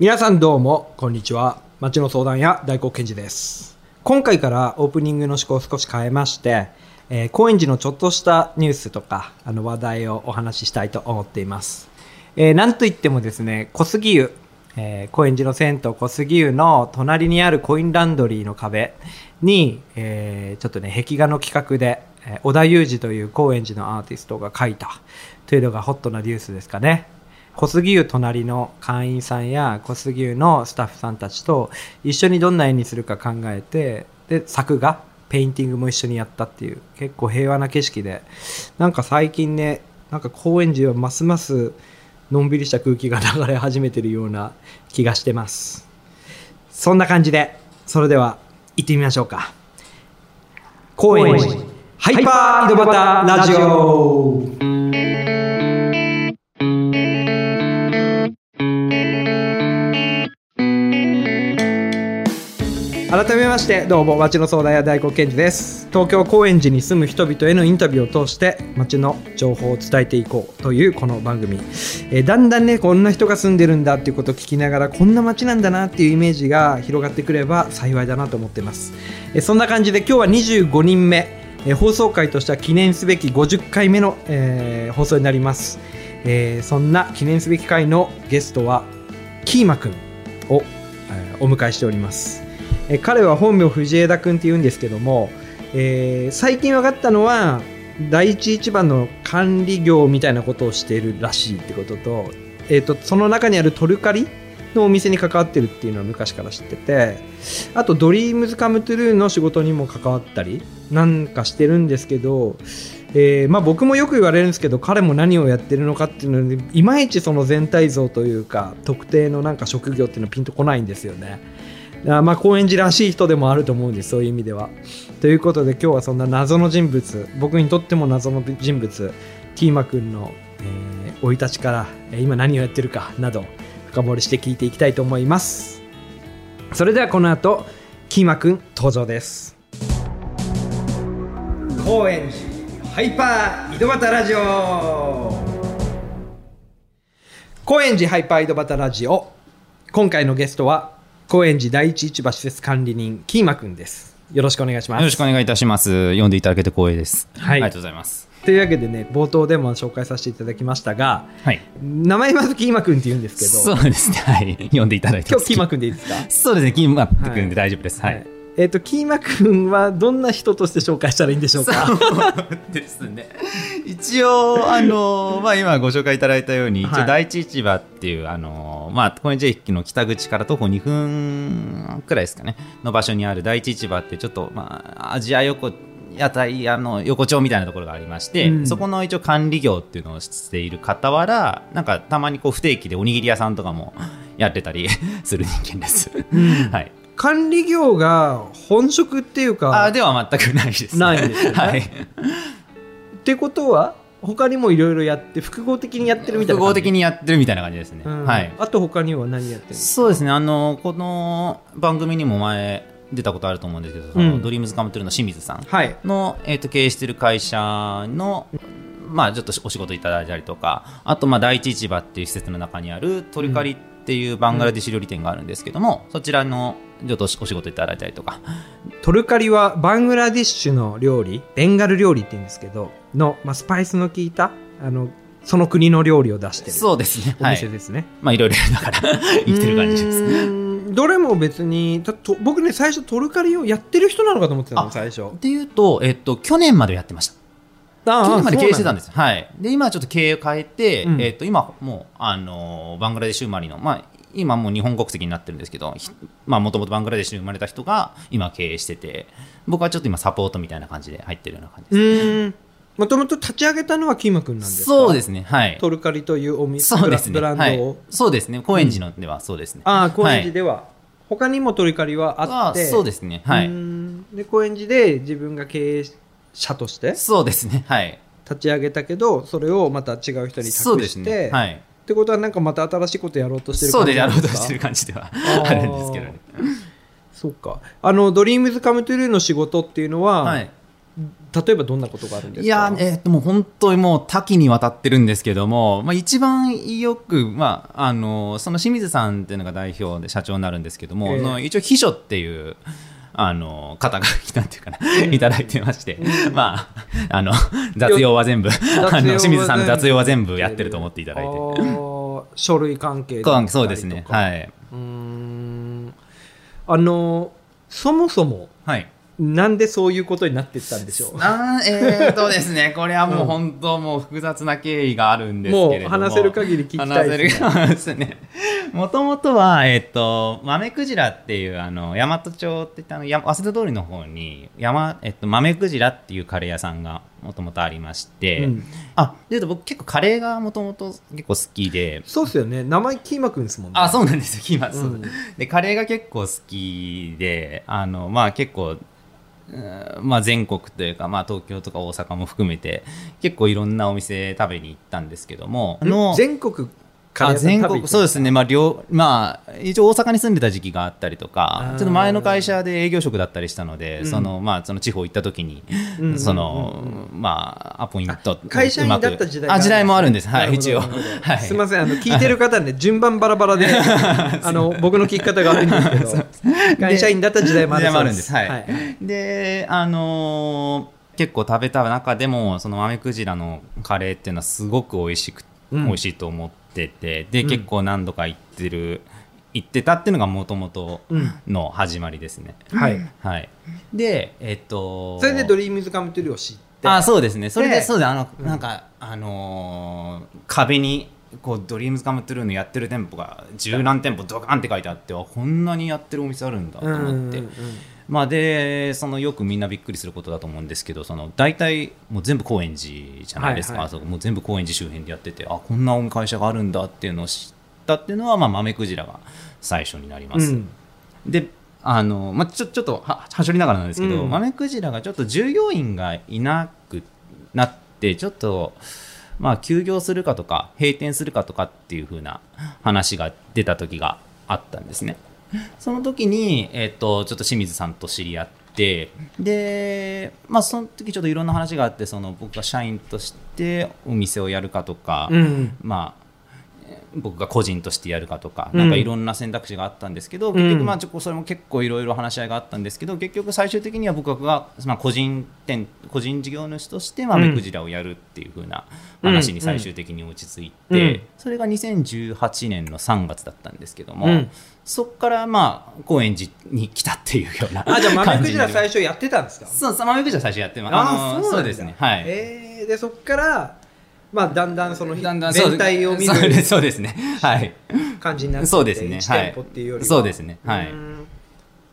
皆さんどうもこんにちは。町の相談屋大黒賢治です。今回からオープニングの思考を少し変えまして、えー高円寺のちょっとしたニュースとかあの話題をお話ししたいと思っています、えーなんといってもですね小杉湯、えー高円寺の銭湯小杉湯の隣にあるコインランドリーの壁に、えーちょっとね壁画の企画で、え織田裕二という高円寺のアーティストが描いたというのがホットなニュースですかね。小杉湯隣の会員さんや小杉湯のスタッフさんたちと一緒にどんな絵にするか考えてで作画ペインティングも一緒にやったっていう結構平和な景色でなんか最近ねなんか高円寺はますますのんびりした空気が流れ始めてるような気がしてます。そんな感じでそれでは行ってみましょうか。高円寺ハイパー井戸端ラジオ。ましてどうも町の相談屋大黒賢治です。東京高円寺に住む人々へのインタビューを通して町の情報を伝えていこうというこの番組、えーだんだんねこんな人が住んでるんだっていうことを聞きながらこんな町なんだなっていうイメージが広がってくれば幸いだなと思ってます、えーそんな感じで今日は25人目、えー放送回としては記念すべき50回目の、えー放送になります、えーそんな記念すべき回のゲストはキーマくんを、えお迎えしております。え彼は本名藤枝君って言うんですけども、えー最近分かったのは第一市場の管理業みたいなことをしているらしいってことと,、えー、とその中にあるトルカリのお店に関わってるっていうのは昔から知っててあとドリームズカムトゥルーの仕事にも関わったりなんかしてるんですけど、えーまあ、僕もよく言われるんですけど彼も何をやってるのかっていうのでいまいちその全体像というか特定のなんか職業っていうのはピンとこないんですよね。あまあ高円寺らしい人でもあると思うんですそういう意味では。ということで今日はそんな謎の人物僕にとっても謎の人物ティーマくんの生、えー、い立ちからえー今何をやってるかなど深掘りして聞いていきたいと思います。それではこの後キーマくん登場です。高円寺ハイパー井戸端ラジオ。高円寺ハイパー井戸端ラジオ。今回のゲストは高円寺第一市場施設管理人キーマくんですよろしくお願いしますよろしくお願いいたします。読んでいただけて光栄です。はいありがとうございます。というわけでね冒頭でも紹介させていただきましたがはい。名前まずキーマくんって言うんですけどそうですね。はい。読んでいただいて今日キーマくんでいいですか？そうですね。キーマくんで大丈夫です。はい。えっ、とキーマくんはどんな人として紹介したらいいんでしょうか？そうですね。一応、あの、まあ、今ご紹介いただいたように、一はい。応、第一市場っていう、あの、まあ、高円寺駅の北口から徒歩2分くらいですかね、の場所にある第一市場って、ちょっと、まあ、アジア横、屋台あの横丁みたいなところがありまして、うん。そこの一応管理業っていうのをしている傍らなんかたまにこう不定期でおにぎり屋さんとかも やってたり する人間です、はい。管理業が本職っていうかあでは全くないです、ないんですよね。はい、ってことは他にもいろいろやって複合的にやってるみたいな感じ？複合的にやってるみたいな感じですね、うん。はい。あと他には何やってるの？そうですね。あのこの番組にも前出たことあると思うんですけど、そのうん。ドリームズカムトゥルーの清水さんはい。の、えー、と経営している会社の、まあ、ちょっとお仕事いただいたりとかあと、まあ、第一市場っていう施設の中にあるトリカリっていうバングラデシュ料理店があるんですけども、そちらのちょっとお仕事いただいたりとか。トルカリはバングラディッシュの料理ベンガル料理って言うんですけどの、まあ、スパイスの効いたあのその国の料理を出してるそうですね。おはい。店ですね、まあいろいろやりながら 生きてる感じです。どれも別にたと僕ね最初トルカリをやってる人なのかと思ってたのあ最初。っていうと、えっと、去年までやってました。あ去年まで経営してたんでですはい、で今ちょっと経営を変えて、うん。えっと今もうあのバングラデシュ生まれの、まあ、今もう日本国籍になってるんですけどもともとバングラデシュに生まれた人が今経営してて僕はちょっと今サポートみたいな感じで入ってるような感じうです、ーん。もともと立ち上げたのはキーマくんなんですか？そうですね。はい。トルカリというお店そうですね。ブランドを、はい、そうですね。高円寺のではそうですね、ああ高円寺では、他にもトルカリはあって。あそうですね。はい。ん。で高円寺で自分が経営者としてそうですね。はい。立ち上げたけどそれをまた違う人にそうです託して、ね。はいってことはなんかまた新しいことやろうとしてるそうでやろうとしてる感じではあるんですけどね。そうか。あのドリームズカムトゥルーの仕事っていうのは、はい。例えばどんなことがあるんですか？いや、えー、ともう本当にもう多岐にわたってるんですけども、まあ、一番よく、まあ、あのその清水さんっていうのが代表で社長になるんですけども、ええ。の一応秘書っていう。あの方がなんていうかな、いただいてまして、まああの雑用は全部あの清水さんの雑用は全部やってると思っていただいて。書類関係そうですねいはい、うーん。あのそもそもはい、なんでそういうことになっていったんでしょう？あーえーとですね、これはもう本当もう複雑な経緯があるんですけれども。もう話せる限り聞きたいですね。もともとは、えっ、と、豆クジラっていう、あの、大和町って言ったあの、や早稲田通りの方に、山、えっと、豆クジラっていうカレー屋さんがもともとありまして、うん。あ、でいうと僕結構カレーがもともと結構好きで、そうですよね。名前キーマくんですもんね。あ、そうなんですよ、キーマううん。で、カレーが結構好きで、あの、まあ結構、うんまあ全国というか、まあ東京とか大阪も含めて、結構いろんなお店食べに行ったんですけども、全国あ全国そうですね、まあ両まあ、一応大阪に住んでた時期があったりとあかーちょっと前の会社で営業職だったりしたので、うんそのまあ、その地方行った時に、うん。そのまあアポイント会社員だった時代があ時代もあるんです。はい一応。はい。すみません。あの聞いてる方ね順番バラバラで あの僕の聞き方が悪いんですけど。会社員だった時代もあるんです。はい、であのー結構食べた中でもその豆クジラのカレーっていうのはすごく美味しく、うん。美味しいと思っててで、うん。結構何度か行ってる行ってたっていうのがもともとうん。の始まりですね、はい。はい。でえっとそれでドリームズカムトゥルーを知って。あそうですね。それででそうだあの、うん。なんかあのー壁にこうドリームズカムトゥルーのやってる店舗が十何店舗ドカンって書いてあってあこんなにやってるお店あるんだとうん思って、うんうんまあでそのよくみんなびっくりすることだと思うんですけどその大体もう全部高円寺じゃないですか、はいはい。あそこもう全部高円寺周辺でやっててあこんな会社があるんだっていうのを知ったっていうのは、まあ、豆クジラが最初になります、うん。であの、まあ、ちょちょっとははしょりながらなんですけど、うん。豆クジラがちょっと従業員がいなくなってちょっと、まあ、休業するかとか閉店するかとかっていう風な話が出た時があったんですねその時に、えっとちょっと清水さんと知り合ってで、まあ、その時ちょっといろんな話があってその僕が社員としてお店をやるかとか、うんまあえー僕が個人としてやるかとか、うん。なんかいろんな選択肢があったんですけど、結局まあちょそれも結構いろいろ話し合いがあったんですけど結局最終的には僕が、まあ、個人店個人事業主としてまあうん。目くじらをやるっていう風な話に最終的に落ち着いうん。て、それが2018年の3月だったんですけども、うん。そこからまあ高円寺に来たっていうようなあじゃあ豆クジラ最初やってたんですか？そうそう豆くじら最初やってます。ああそうですね。はい、えーでそっからまあだんだんそのだんだん全体を見る そうですね。はい。感じになってそうですね。1店舗っていうよりは。そうですね。はい。うん。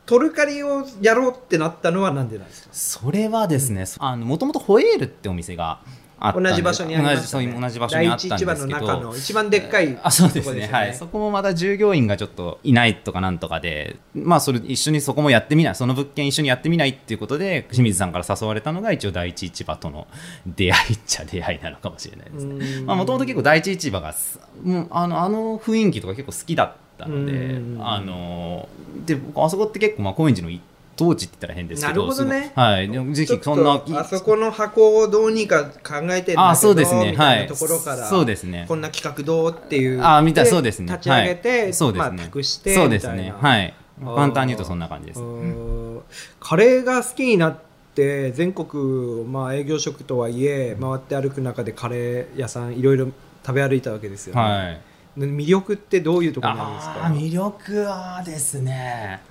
トルカリをやろうってなったのはなんでなんですか？それはですね、あのもともとホエールってお店があった同じ場所にありました、ね、同じそう同じ場所にあったんですけど。の中の一番でっかいあそうですとこね。はい、そこもまた従業員がちょっといないとかなんとかで、まあ、それ一緒にそこもやってみないその物件一緒にやってみないっていうことで清水さんから誘われたのが一応第一市場との出会いっちゃ出会いなのかもしれないですね。うん。もともと結構第一市場がすもうあのあの雰囲気とか結構好きだったのでうん。あので僕あそこって結構まあ高円寺の一等地って言ったら変ですけどなるほどね。はい。ぜひそんなあそこの箱をどうにか考えてるんだけどあそうですねみたいはないところから、そうですね。こんな企画どうっていうあみたいそうですね。立ち上げて、はい。そうですね。まあ、託してそうですみたいな。ねはい。簡単に言うとそんな感じです。うー。ん。カレーが好きになって全国、まあ、営業職とはいえ回って歩く中でカレー屋さんいろいろ食べ歩いたわけですよね、はい。で魅力ってどういうところなんですか？魅力はですね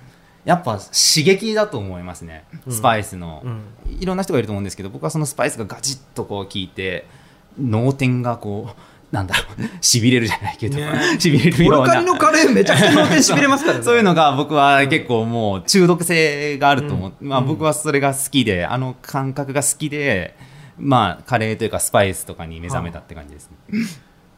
やっぱ刺激だと思いますね。うん。スパイスの、うん。いろんな人がいると思うんですけど僕はそのスパイスがガチッとこう効いて脳天がこう なんだろう しびれるじゃないけど、ね。しびれるような。のカレーめちゃくちゃ脳天しびれますからね。そういうのが僕は結構もう中毒性があると思う、まあ、うんうん。僕はそれが好きであの感覚が好きでまあカレーというかスパイスとかに目覚めたって感じですね、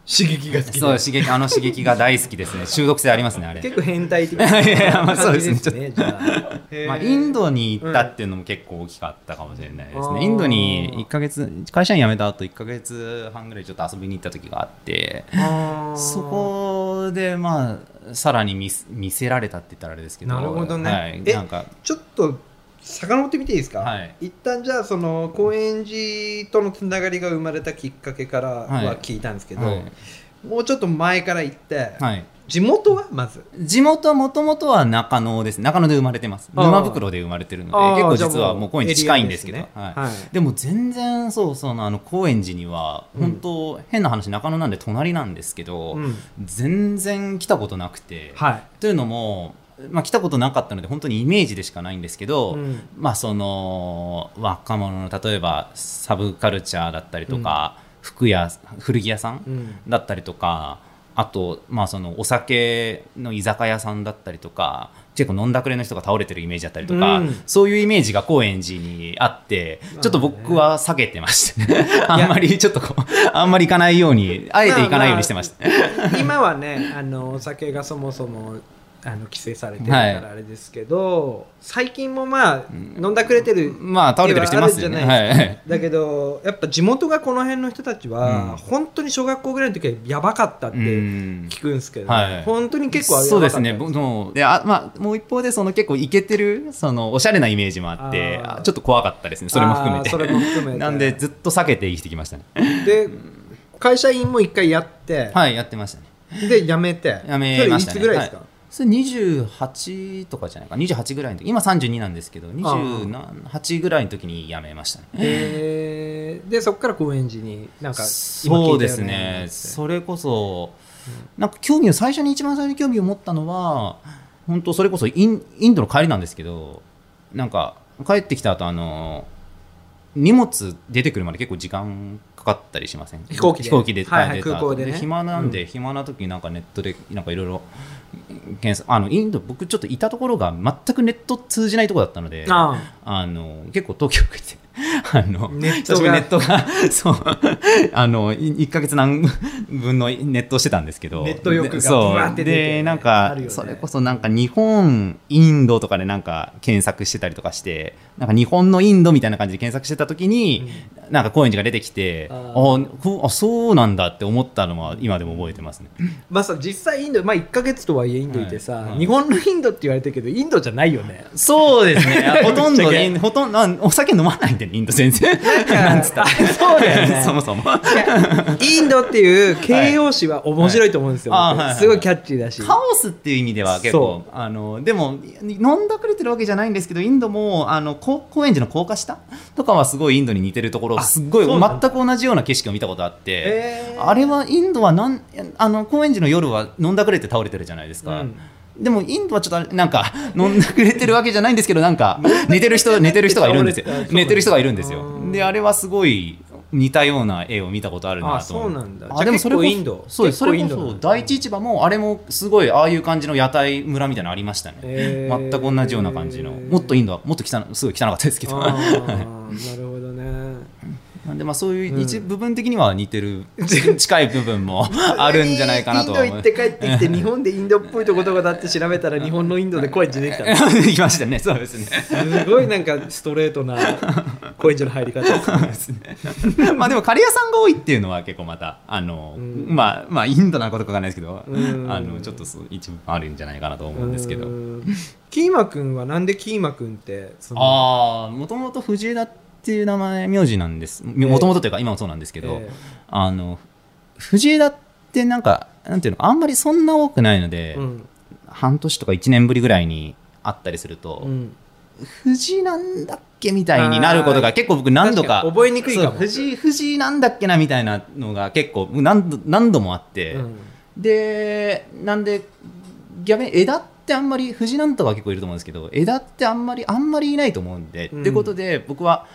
刺激が好きで。そう刺激あの刺激が大好きですね。中毒性ありますねあれ。結構変態的 いやいやまあそう感じですね。ねじゃあまあ、インドに行ったっていうのも結構大きかったかもしれないですうん。ね。インドに1ヶ月、会社員辞めた後1ヶ月半ぐらいちょっと遊びに行った時があって、そこでまあ、さらに見す見せられたって言ったらあれですけど、なるほどね。はい、えなんか、ちょっと遡ってみていいですか、はい。一旦じゃあその高円寺とのつながりが生まれたきっかけからは聞いたんですけど、はい。もうちょっと前から行って、はい。地元はまず？地元はもともとは中野です。中野で生まれてます。沼袋で生まれてるので結構実はもう高円寺近いんですけど。ね。はい。でも全然そうそうあの高円寺にはうん。本当、変な話中野なんで隣なんですけど、うん。全然来たことなくて、はい。というのも、まあ、来たことなかったので本当にイメージでしかないんですけど、うん。まあその若者の例えばサブカルチャーだったりとか、服や古着屋さん、うん。だったりとかあと、まあ、そのお酒の居酒屋さんだったりとか結構飲んだくれの人が倒れてるイメージだったりとか、うん。そういうイメージが高円寺にあってちょっと僕は避けてましたね あんまりちょっとあんまり行かないようにあえて行かないようにしてました、今はねあのお酒がそもそもあの規制されてるかはい。らあれですけど、最近もまあ飲んだくれてるまあ倒れてる人いますよね。ではあるじゃない。だけどやっぱ地元がこの辺の人たちは、うん。本当に小学校ぐらいの時はやばかったってうん。聞くんですけど、はい。本当に結構そうですね。ぼもうであ、まあ、もう一方でその結構イケてるそのおしゃれなイメージもあってちょっと怖かったですね。それも含めて。それも含めて。なんでずっと避けて生きてきましたね。で会社員も一回やって、はいやってましたね。で辞めて。やめましたね。いつぐらいですか、はそれ28とかじゃないか。28ぐらいの時。今32なんですけど28ぐらいの時に辞めましたね。ででそこから高円寺になんかそいうですね。それこそなんか興味を最初に一番最初に興味を持ったのは本当それこそインインドの帰りなんですけどなんか帰ってきた後あの荷物出てくるまで結構時間かかったりしません？飛行機で。飛行機ではいはい空港でね。暇なんで、暇な時になんかネットでなんかいろいろ検索あのインド僕ちょっといたところが全くネット通じないところだったのであ。あの結構東京来て あのネットが。久しぶりにネットが そうあのい1か月何分のネットをしてたんですけど。ネット欲がでなんあか、ね。それこそなんか日本インドとかでなんか検索してたりとかしてなんか日本のインドみたいな感じで検索してた時に、なんか高円寺が出てきてああそうなんだって思ったのは今でも覚えてますね。まあさ実際インドまあ1か月とはいえインドいてさ、はいはい日本のインドって言われてるけどインドじゃないよね。そうですね。ほとんどほとんどあお酒飲まないんでねインド全然 なんつった。らそうだよね。そもそも。インドっていう形容詞は面白いと思うんですよ、はい。あはいはい。すごいキャッチーだし。カオスっていう意味では結構そあのでも飲んだくれてるわけじゃないんですけどインドもあの高高円寺の高架下とかはすごいインドに似てるところあすっごい全く同じような景色を見たことあって、あれはインドはなんあの高円寺の夜は飲んだくれて倒れてるじゃないですか。うん。でもインドはちょっとなんか 飲んだくれてるわけじゃないんですけどなんか寝てる人寝てる人がいるんですよ。寝てる人がいるんですよ。うんであれはすごい似たような絵を見たことあるなとあそうなんだ。あでもそれインド。そうそれこそ第一市場もあれもすごいああいう感じの屋台村みたいなのありましたね、全く同じような感じの。もっとインドはもっと汚すごい汚かったですけど。なるほど。ねなんでまあそういう一部分的には似てる、近い部分も あるんじゃないかなと。はインド行って帰ってきて 日本でインドっぽいとこどこだって調べたら日本のインドで高円寺できた。の行きましたね。そうですね。すごいなんかストレートな高円寺の入り方ですね。まあでもカレー屋さんが多いっていうのは結構またあの、うん。まあまあインドなことかわかんないですけど、うん。あのちょっとそう一部あるんじゃないかなと思うんですけど、うん。キーマくんはなんでキーマくんってああもともと藤枝っていう名前名字なんです。もともとというか今もそうなんですけど、えあの藤枝ってなんかなんていうのあんまりそんな多くないので、えうん。半年とか1年ぶりぐらいに会ったりすると、うん。藤なんだっけみたいになることが結構僕何度か覚えにくいかも。藤藤なんだっけなみたいなのが結構何度何度もあって、うん。でなんで逆に枝ってあんまり藤なんとかは結構いると思うんですけど枝ってあんまりあんまりいないと思うんで、うんってことで僕は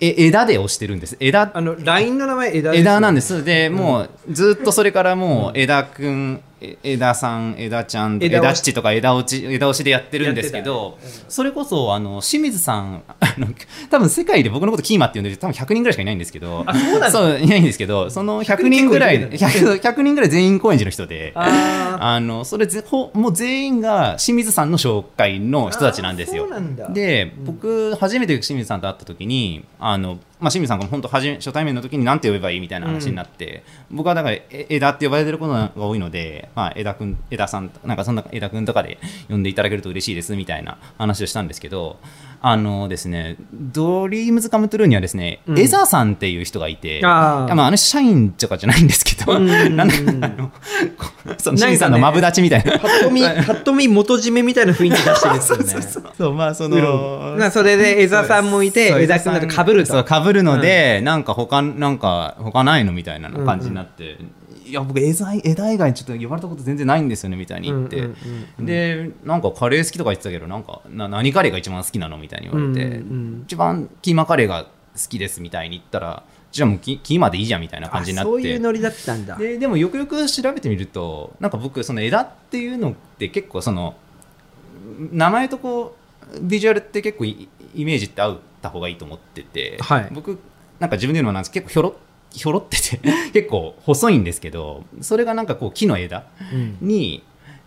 え枝で押してるんです。枝あの LINE の名前枝枝なんでです。でもうずっとそれからもう枝くんえ枝さん枝ちゃん枝っちとか枝落ち枝押しでやってるんですけやどってた。ねそれこそあの清水さんあの 多分世界で僕のことキーマって呼んでる人多分100人ぐらいしかいないんですけどあそういないんですけどその100人ぐらい結構いるね 100, 100人ぐらい全員高円寺の人でああのそれぜほもう全員が清水さんの紹介の人たちなんですよ。でうん。僕初めて清水さんと会った時にあのまあ、清水さんが本当初め初対面の時に何て呼べばいいみたいな話になって、僕はだからえ枝って呼ばれてることが多いので、まあ、枝くん枝さんなんかそんな枝くんとかで呼んでいただけると嬉しいですみたいな話をしたんですけどあのですねドリームズカムトゥルーにはですね、うん。エザさんっていう人がいてあまあ、あの社員とかじゃないんですけど、うん。なんだあのこその清水さんのマブダチみたいな。ぱっと見、ぱっと見元締めみたいな雰囲気出してるんですよね。そうまあそのまあそれで江澤さんもいてそう江田君だと被ると。そう被るので、なんか他なんか他ないのみたいな感じになって、いや僕江田江田以外ちょっと呼ばれたこと全然ないんですよねみたいに言って、うんうんうんでなんかカレー好きとか言ってたけどなんかな何カレーが一番好きなのみたいに言われて、うんうん。一番キーマカレーが好きですみたいに言ったらじゃあもうキキーマでいいじゃんみたいな感じになって。あそういうノリだったんだ。ででもよくよく調べてみるとなんか僕その枝っていうのって結構その名前とこうビジュアルって結構イイメージって合った方がいいと思ってて、はい。僕なんか自分で言うのもなんです結構ひょろひょろってて 結構細いんですけどそれがなんかこう木の枝うん。に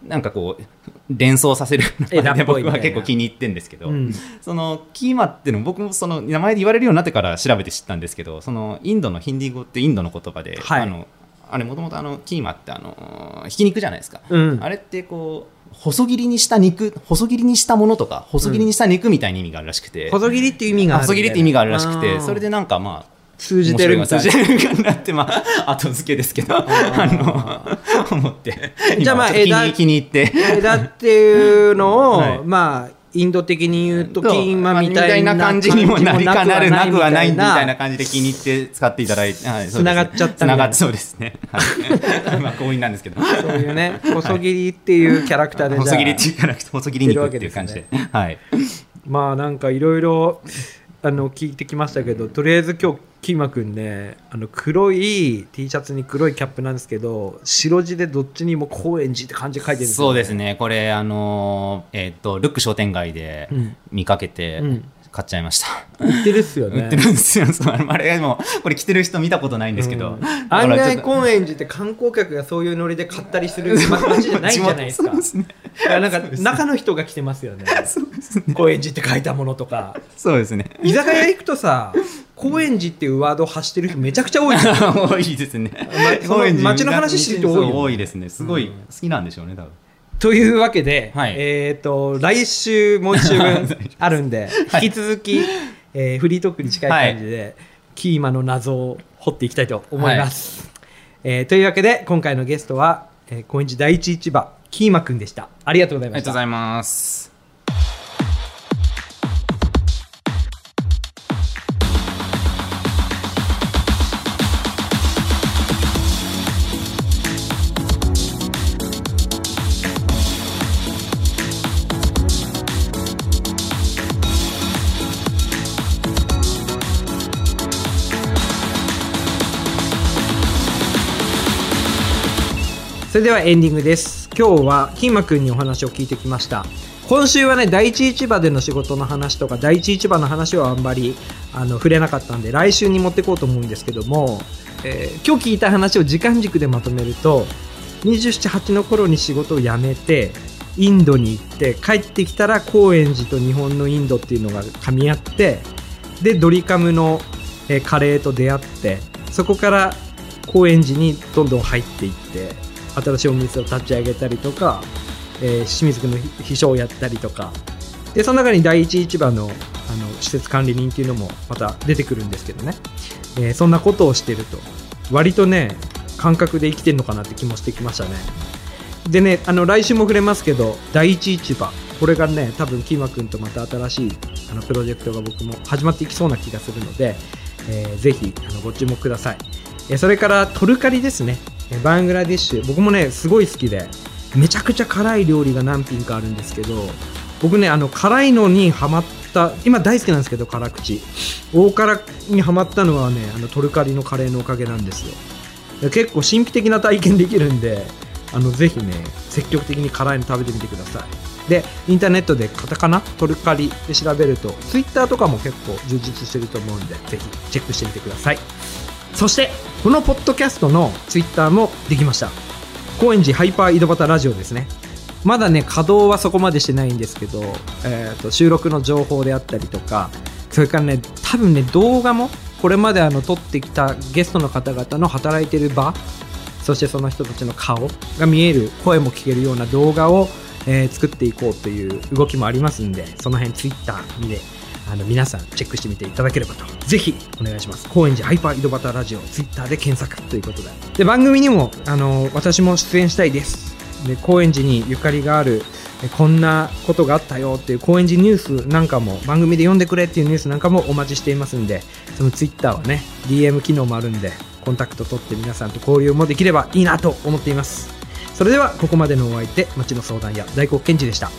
なんかこう連想させる枝っぽいみたいな僕は結構気に入ってんですけど、うん。そのキーマっていうの僕もその名前で言われるようになってから調べて知ったんですけどそのインドのヒンディー語ってインドの言葉で、はい。あのあれもともとあのキーマってあのひき肉じゃないですか、うん。あれってこう細切りにした肉細切りにしたものとか細切りにした肉みたいな意味があるらしくて、細切りっていう意味がある。細切りって意味があるらしくてそれでなんかまあ通じてる通じてるかなってまあ 後付けですけどあの 思って。じゃあまあ枝気に入って。枝っていうのを、はい。まあインド的に言うとキーマみたいな感じにもなりかなるなくはないみたいな感感じで気に入って使っていただいて、はい、そうです繋がっちゃったがってそう。ですね。はい、まあ強引なんですけど。じそういうね細切りっていうキャラクターで細切りっていうから細切り肉っていう感じで。はい。まあなんかいろいろあの聞いてきましたけどとりあえず今日キーマくんねあの黒い T シャツに黒いキャップなんですけど白地でどっちにも高円寺って漢字書いてるんですよ、そうですね。これあのーえっ、とルック商店街でうん。見かけてうん買っちゃいました。売ってるっすよね売ってるんですよ。あれもこれ着てる人見たことないんですけど。案外高円寺って観光客がそういうノリで買ったりする街 じゃないんじゃないですかね。なんか中の人が来てますよね高円寺って書いたものとかそうですね。居酒屋行くとさ高円寺っていうワードを発してる人めちゃくちゃ多い 多いですね。ま街の話してる人多いよね多いですね。すごい好きなんでしょうね、多分。というわけで、はい。えっ、と来週もう一週分 あるんで、はい。引き続き、えーフリートークに近い感じで、キーマの謎を掘っていきたいと思います、えーというわけで今回のゲストは、えー高円寺第一市場キーマくんでした。ありがとうございました。ありがとうございます。それではエンディングです。今日はキーマくんにお話を聞いてきました。今週はね第一市場での仕事の話とか第一市場の話はあんまりあの触れなかったんで来週に持っていこうと思うんですけども、えー今日聞いた話を時間軸でまとめると278の頃に仕事を辞めてインドに行って帰ってきたら高円寺と日本のインドっていうのが噛み合ってでドリカムの、えカレーと出会ってそこから高円寺にどんどん入っていって新しいお店を立ち上げたりとか、えー清水区の秘書をやったりとか。でその中に第一市場のあの施設管理人っていうのもまた出てくるんですけどね、えーそんなことをしてると。割とね感覚で生きてるのかなって気もしてきましたね。でねあの来週も触れますけど第一市場。これがね多分キーマくんとまた新しいあのプロジェクトが僕も始まっていきそうな気がするので、えーぜひあのご注目ください。えーそれからトルカリですね。バングラディッシュ。僕もねすごい好きで。めちゃくちゃ辛い料理が何品かあるんですけど僕ねあの辛いのにハマった今大好きなんですけど辛口。大辛にハマったのはねあのトルカリのカレーのおかげなんですよ。結構神秘的な体験できるんであのぜひね積極的に辛いの食べてみてください。でインターネットでカタカナ？トルカリで調べるとツイッターとかも結構充実してると思うんでぜひチェックしてみてください。そしてこのポッドキャストのツイッターもできました。高円寺ハイパー井戸端ラジオですね。まだね稼働はそこまでしてないんですけど、えーと収録の情報であったりとかそれからね多分ね動画もこれまであの撮ってきたゲストの方々の働いてる場そしてその人たちの顔が見える声も聞けるような動画を、えー作っていこうという動きもありますんでその辺 Twitter であの皆さんチェックしてみていただければと。ぜひお願いします。高円寺ハイパー井戸端ラジオ Twitter で検索ということでで番組にもあの私も出演したいです。で高円寺にゆかりがあるこんなことがあったよっていう高円寺ニュースなんかも番組で読んでくれっていうニュースなんかもお待ちしていますんでそのツイッターはね DM 機能もあるんでコンタクト取って皆さんと交流もできればいいなと思っています。それではここまでのお相手町の相談屋大黒賢治でした。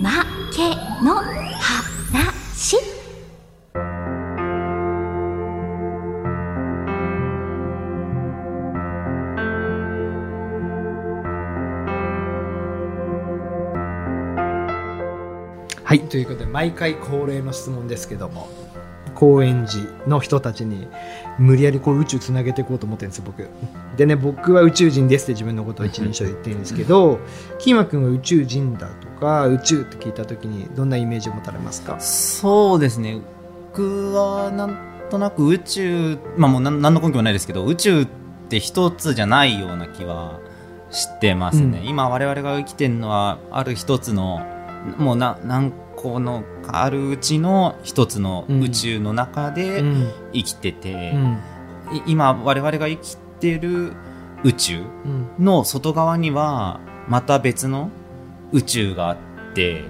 まけの話。はいということで毎回恒例の質問ですけども高円寺の人たちに無理やりこう宇宙つなげていこうと思ってるんですよ僕。でね僕は宇宙人ですって自分のことを一人称で言ってるんですけどキーマ君は宇宙人だとか宇宙って聞いた時にどんなイメージを持たれますか？そうですね。僕はなんとなく宇宙まあもうなん何の根拠もないですけど宇宙って一つじゃないような気はしてますね、うん。今我々が生きてるのはある一つのもうな何個のかあるうちの一つの宇宙の中でうん。生きてて、うん。い今我々が生きてる宇宙うん。の外側にはまた別の宇宙があって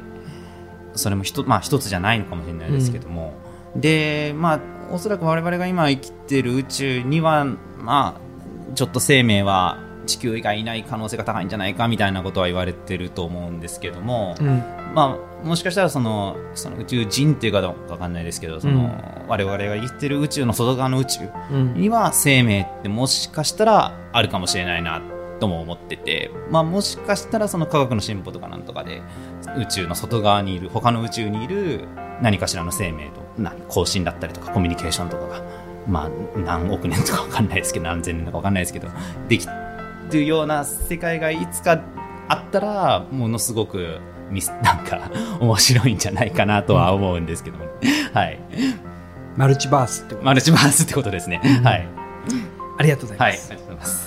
それも一,、まあ、一つじゃないのかもしれないですけども、でまあおそらく我々が今生きてる宇宙にはまあちょっと生命は地球以外いない可能性が高いんじゃないかみたいなことは言われてると思うんですけども、うん。まあ、もしかしたらそのその宇宙人っていうかどうかわかんないですけどその、我々が生きてる宇宙の外側の宇宙うん。には生命ってもしかしたらあるかもしれないなとも思ってて、まあ、もしかしたらその科学の進歩とかなんとかで宇宙の外側にいる他の宇宙にいる何かしらの生命と何交信だったりとかコミュニケーションとかが、まあ、何億年とかわかんないですけど何千年とかわかんないですけどできるような世界がいつかあったらものすごくミス なんか面白いんじゃないかなとは思うんですけども、ね。はい。マルチバースってことマルチバースってことですね、はい。ありがとうございます、はいありがとうございます